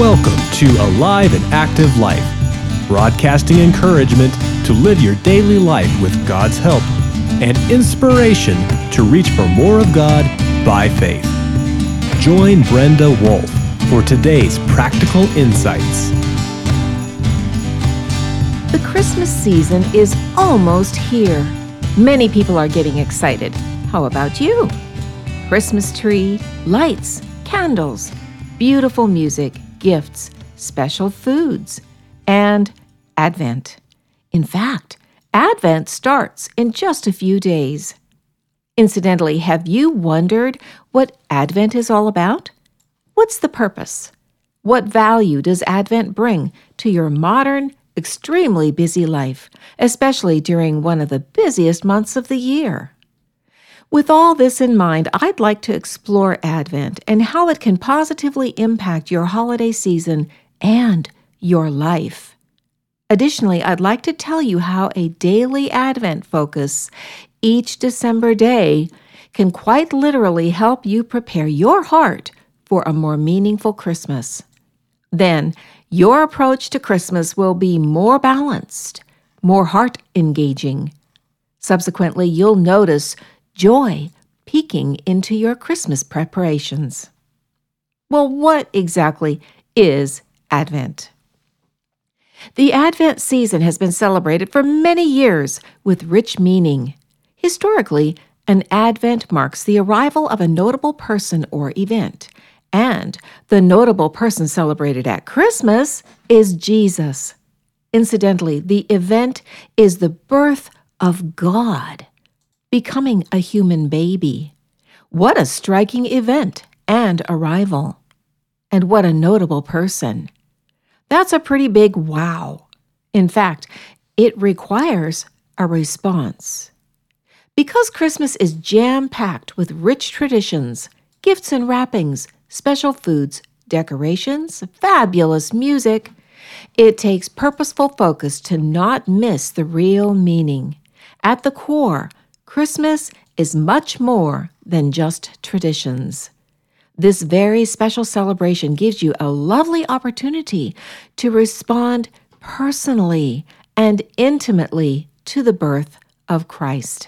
Welcome to Alive and Active Life, broadcasting encouragement to live your daily life with God's help and inspiration to reach for more of God by faith. Join Brenda Wolf for today's practical insights. The Christmas season is almost here. Many people are getting excited. How about you? Christmas tree, lights, candles, beautiful music, gifts, special foods, and Advent. In fact, Advent starts in just a few days. Incidentally, have you wondered what Advent is all about? What's the purpose? What value does Advent bring to your modern, extremely busy life, especially during one of the busiest months of the year? With all this in mind, I'd like to explore Advent and how it can positively impact your holiday season and your life. Additionally, I'd like to tell you how a daily Advent focus each December day can quite literally help you prepare your heart for a more meaningful Christmas. Then, your approach to Christmas will be more balanced, more heart engaging. Subsequently, you'll notice joy peeking into your Christmas preparations. Well, what exactly is Advent? The Advent season has been celebrated for many years with rich meaning. Historically, an Advent marks the arrival of a notable person or event, and the notable person celebrated at Christmas is Jesus. Incidentally, the event is the birth of God becoming a human baby. What a striking event and arrival. And what a notable person. That's a pretty big wow. In fact, it requires a response. Because Christmas is jam packed with rich traditions, gifts and wrappings, special foods, decorations, fabulous music, it takes purposeful focus to not miss the real meaning. At the core, Christmas is much more than just traditions. This very special celebration gives you a lovely opportunity to respond personally and intimately to the birth of Christ.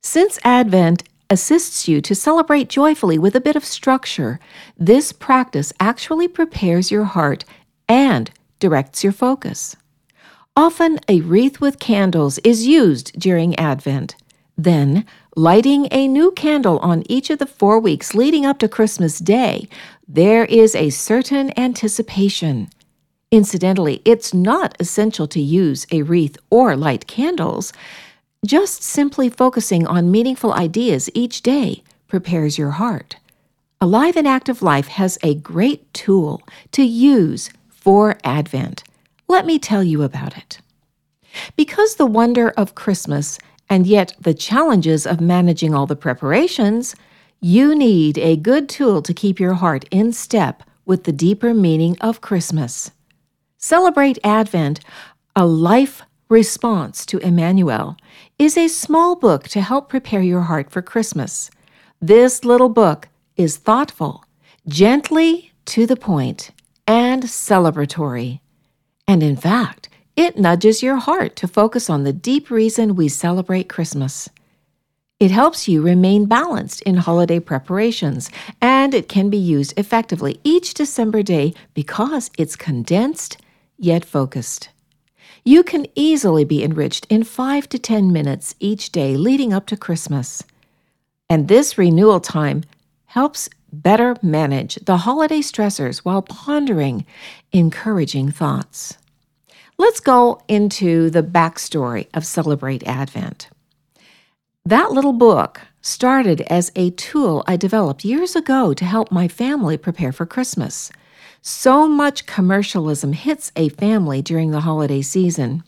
Since Advent assists you to celebrate joyfully with a bit of structure, this practice actually prepares your heart and directs your focus. Often, a wreath with candles is used during Advent. Then, lighting a new candle on each of the four weeks leading up to Christmas Day, there is a certain anticipation. Incidentally, it's not essential to use a wreath or light candles. Just simply focusing on meaningful ideas each day prepares your heart. Alive and Active Life has a great tool to use for Advent. Let me tell you about it. Because the wonder of Christmas and yet the challenges of managing all the preparations, you need a good tool to keep your heart in step with the deeper meaning of Christmas. Celebrate Advent, a life response to Emmanuel, is a small book to help prepare your heart for Christmas. This little book is thoughtful, gently to the point, and celebratory. And in fact, it nudges your heart to focus on the deep reason we celebrate Christmas. It helps you remain balanced in holiday preparations, and it can be used effectively each December day because it's condensed yet focused. You can easily be enriched in 5 to 10 minutes each day leading up to Christmas. And this renewal time helps better manage the holiday stressors while pondering encouraging thoughts. Let's go into the backstory of Celebrate Advent. That little book started as a tool I developed years ago to help my family prepare for Christmas. So much commercialism hits a family during the holiday season.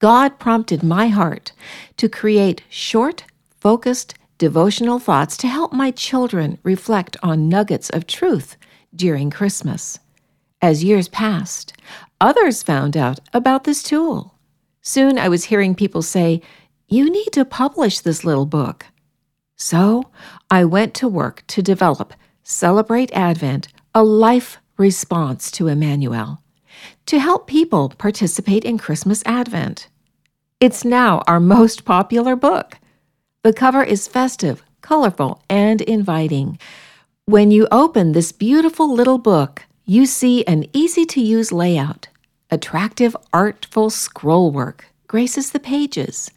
God prompted my heart to create short, focused, devotional thoughts to help my children reflect on nuggets of truth during Christmas. As years passed, Others found out about this tool. Soon I was hearing people say, You need to publish this little book. So I went to work to develop Celebrate Advent, a life response to Emmanuel to help people participate in Christmas Advent. It's now our most popular book. The cover is festive, colorful, and inviting. When you open this beautiful little book, you see an easy to use layout. Attractive, artful scroll work graces the pages.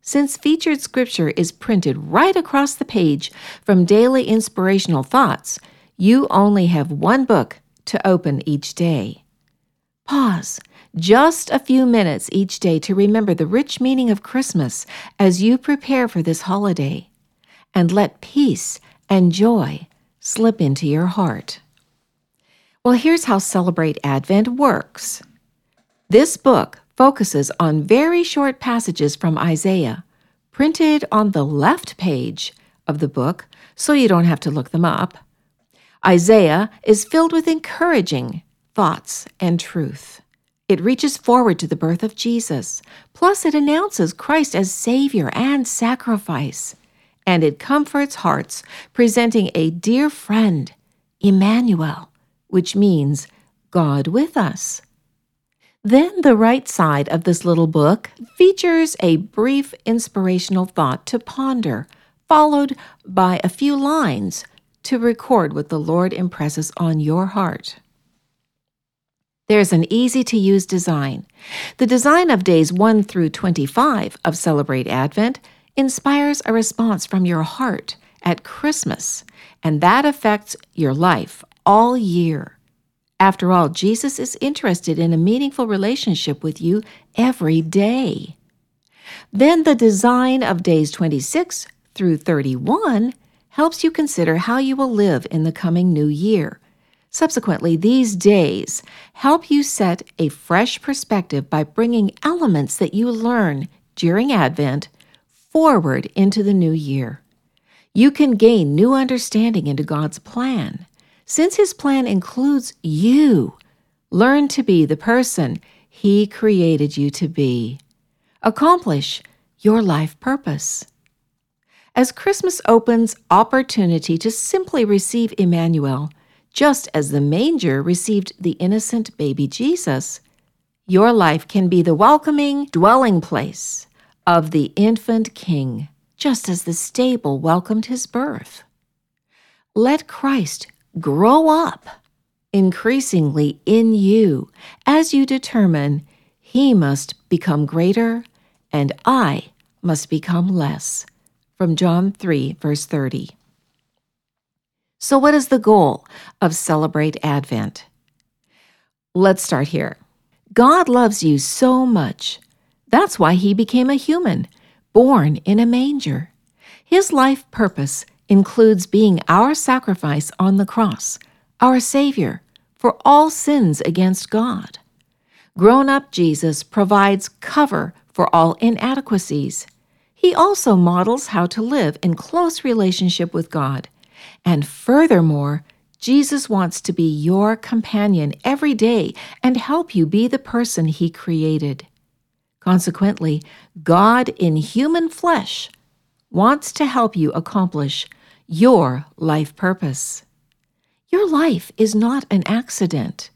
Since featured scripture is printed right across the page from daily inspirational thoughts, you only have one book to open each day. Pause just a few minutes each day to remember the rich meaning of Christmas as you prepare for this holiday, and let peace and joy slip into your heart. Well, here's how Celebrate Advent works. This book focuses on very short passages from Isaiah, printed on the left page of the book so you don't have to look them up. Isaiah is filled with encouraging thoughts and truth. It reaches forward to the birth of Jesus, plus, it announces Christ as Savior and sacrifice. And it comforts hearts, presenting a dear friend, Emmanuel, which means God with us. Then the right side of this little book features a brief inspirational thought to ponder, followed by a few lines to record what the Lord impresses on your heart. There's an easy to use design. The design of days 1 through 25 of Celebrate Advent inspires a response from your heart at Christmas, and that affects your life all year. After all, Jesus is interested in a meaningful relationship with you every day. Then the design of days 26 through 31 helps you consider how you will live in the coming new year. Subsequently, these days help you set a fresh perspective by bringing elements that you learn during Advent forward into the new year. You can gain new understanding into God's plan. Since His plan includes you, learn to be the person He created you to be. Accomplish your life purpose. As Christmas opens opportunity to simply receive Emmanuel, just as the manger received the innocent baby Jesus, your life can be the welcoming dwelling place of the infant King, just as the stable welcomed his birth. Let Christ grow up increasingly in you as you determine he must become greater and I must become less. From John 3, verse 30. So, what is the goal of Celebrate Advent? Let's start here. God loves you so much. That's why he became a human, born in a manger. His life purpose includes being our sacrifice on the cross, our Savior, for all sins against God. Grown up Jesus provides cover for all inadequacies. He also models how to live in close relationship with God. And furthermore, Jesus wants to be your companion every day and help you be the person He created. Consequently, God in human flesh wants to help you accomplish your life purpose. Your life is not an accident.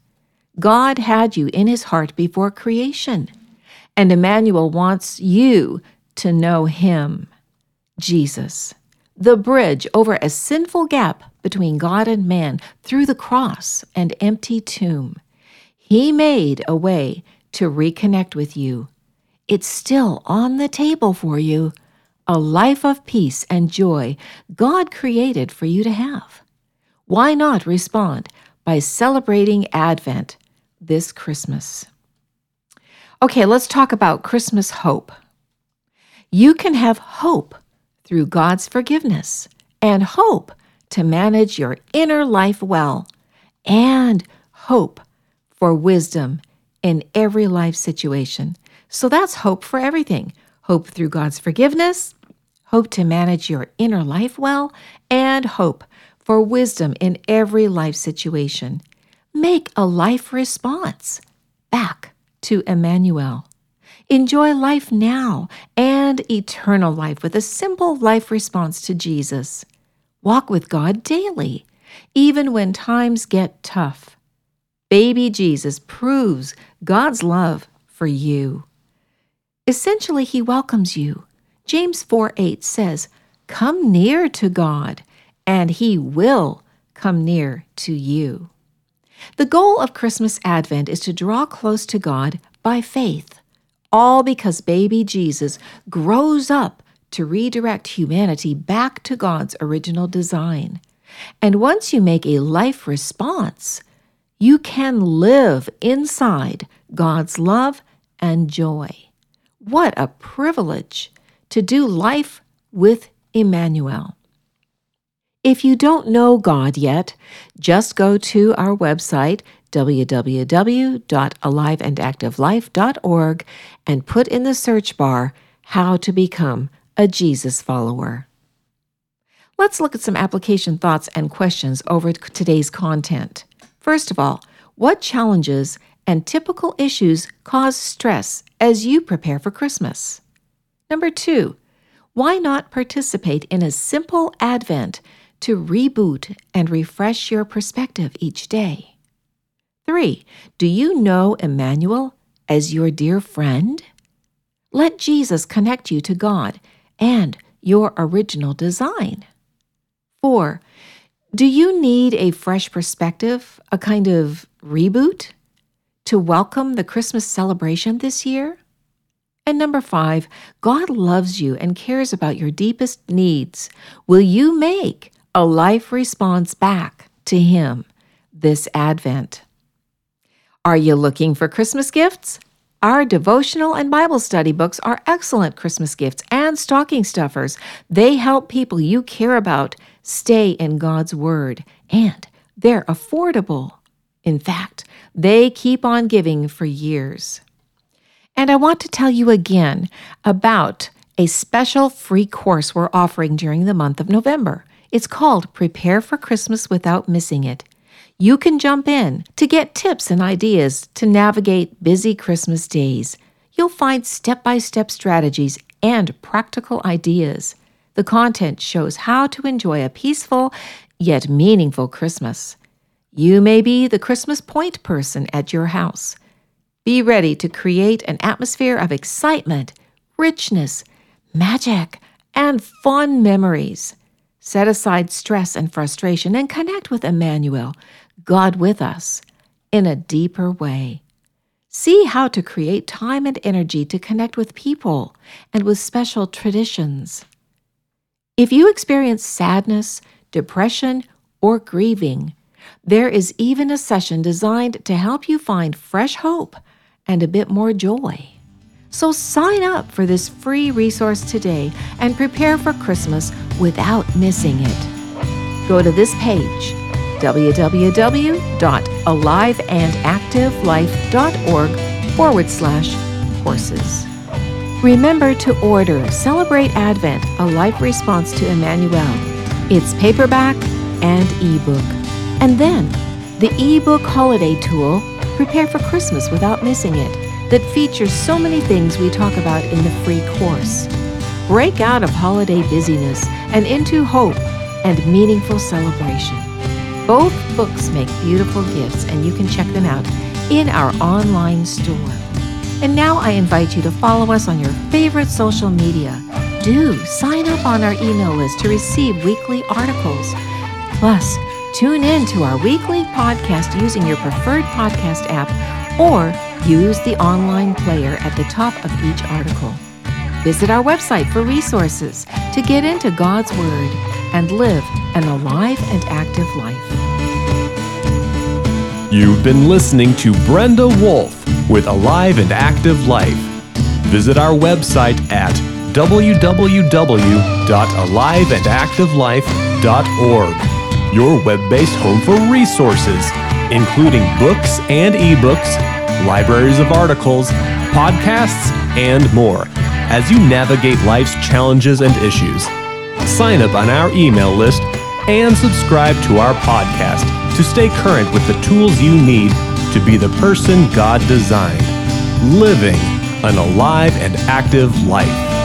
God had you in his heart before creation, and Emmanuel wants you to know him, Jesus, the bridge over a sinful gap between God and man through the cross and empty tomb. He made a way to reconnect with you. It's still on the table for you a life of peace and joy God created for you to have. Why not respond by celebrating Advent this Christmas? Okay, let's talk about Christmas hope. You can have hope through God's forgiveness and hope to manage your inner life well and hope for wisdom in every life situation. So that's hope for everything hope through God's forgiveness hope to manage your inner life well, and hope for wisdom in every life situation. Make a life response back to Emmanuel. Enjoy life now and eternal life with a simple life response to Jesus. Walk with God daily, even when times get tough. Baby Jesus proves God's love for you. Essentially, he welcomes you. James 4 8 says, Come near to God, and he will come near to you. The goal of Christmas Advent is to draw close to God by faith, all because baby Jesus grows up to redirect humanity back to God's original design. And once you make a life response, you can live inside God's love and joy. What a privilege to do life with Emmanuel. If you don't know God yet, just go to our website, www.aliveandactivelife.org, and put in the search bar How to Become a Jesus Follower. Let's look at some application thoughts and questions over today's content. First of all, what challenges and typical issues cause stress as you prepare for Christmas? Number two, why not participate in a simple Advent to reboot and refresh your perspective each day. 3. Do you know Emmanuel as your dear friend? Let Jesus connect you to God and your original design. 4. Do you need a fresh perspective, a kind of reboot, to welcome the Christmas celebration this year? And number five, God loves you and cares about your deepest needs. Will you make a life response back to Him this Advent. Are you looking for Christmas gifts? Our devotional and Bible study books are excellent Christmas gifts and stocking stuffers. They help people you care about stay in God's Word, and they're affordable. In fact, they keep on giving for years. And I want to tell you again about a special free course we're offering during the month of November. It's called Prepare for Christmas Without Missing It. You can jump in to get tips and ideas to navigate busy Christmas days. You'll find step by step strategies and practical ideas. The content shows how to enjoy a peaceful yet meaningful Christmas. You may be the Christmas point person at your house. Be ready to create an atmosphere of excitement, richness, magic, and fun memories. Set aside stress and frustration and connect with Emmanuel, God with us, in a deeper way. See how to create time and energy to connect with people and with special traditions. If you experience sadness, depression, or grieving, there is even a session designed to help you find fresh hope and a bit more joy. So sign up for this free resource today and prepare for Christmas without missing it. Go to this page www.aliveandactivelife.org forward slash courses. Remember to order Celebrate Advent, a life response to Emmanuel. It's paperback and ebook. And then the ebook holiday tool, Prepare for Christmas without missing it that features so many things we talk about in the free course. Break out of holiday busyness and into hope and meaningful celebration. Both books make beautiful gifts, and you can check them out in our online store. And now I invite you to follow us on your favorite social media. Do sign up on our email list to receive weekly articles. Plus, tune in to our weekly podcast using your preferred podcast app or Use the online player at the top of each article. Visit our website for resources to get into God's Word and live an alive and active life. You've been listening to Brenda Wolf with Alive and Active Life. Visit our website at www.aliveandactivelife.org, your web based home for resources, including books and ebooks libraries of articles, podcasts, and more as you navigate life's challenges and issues. Sign up on our email list and subscribe to our podcast to stay current with the tools you need to be the person God designed, living an alive and active life.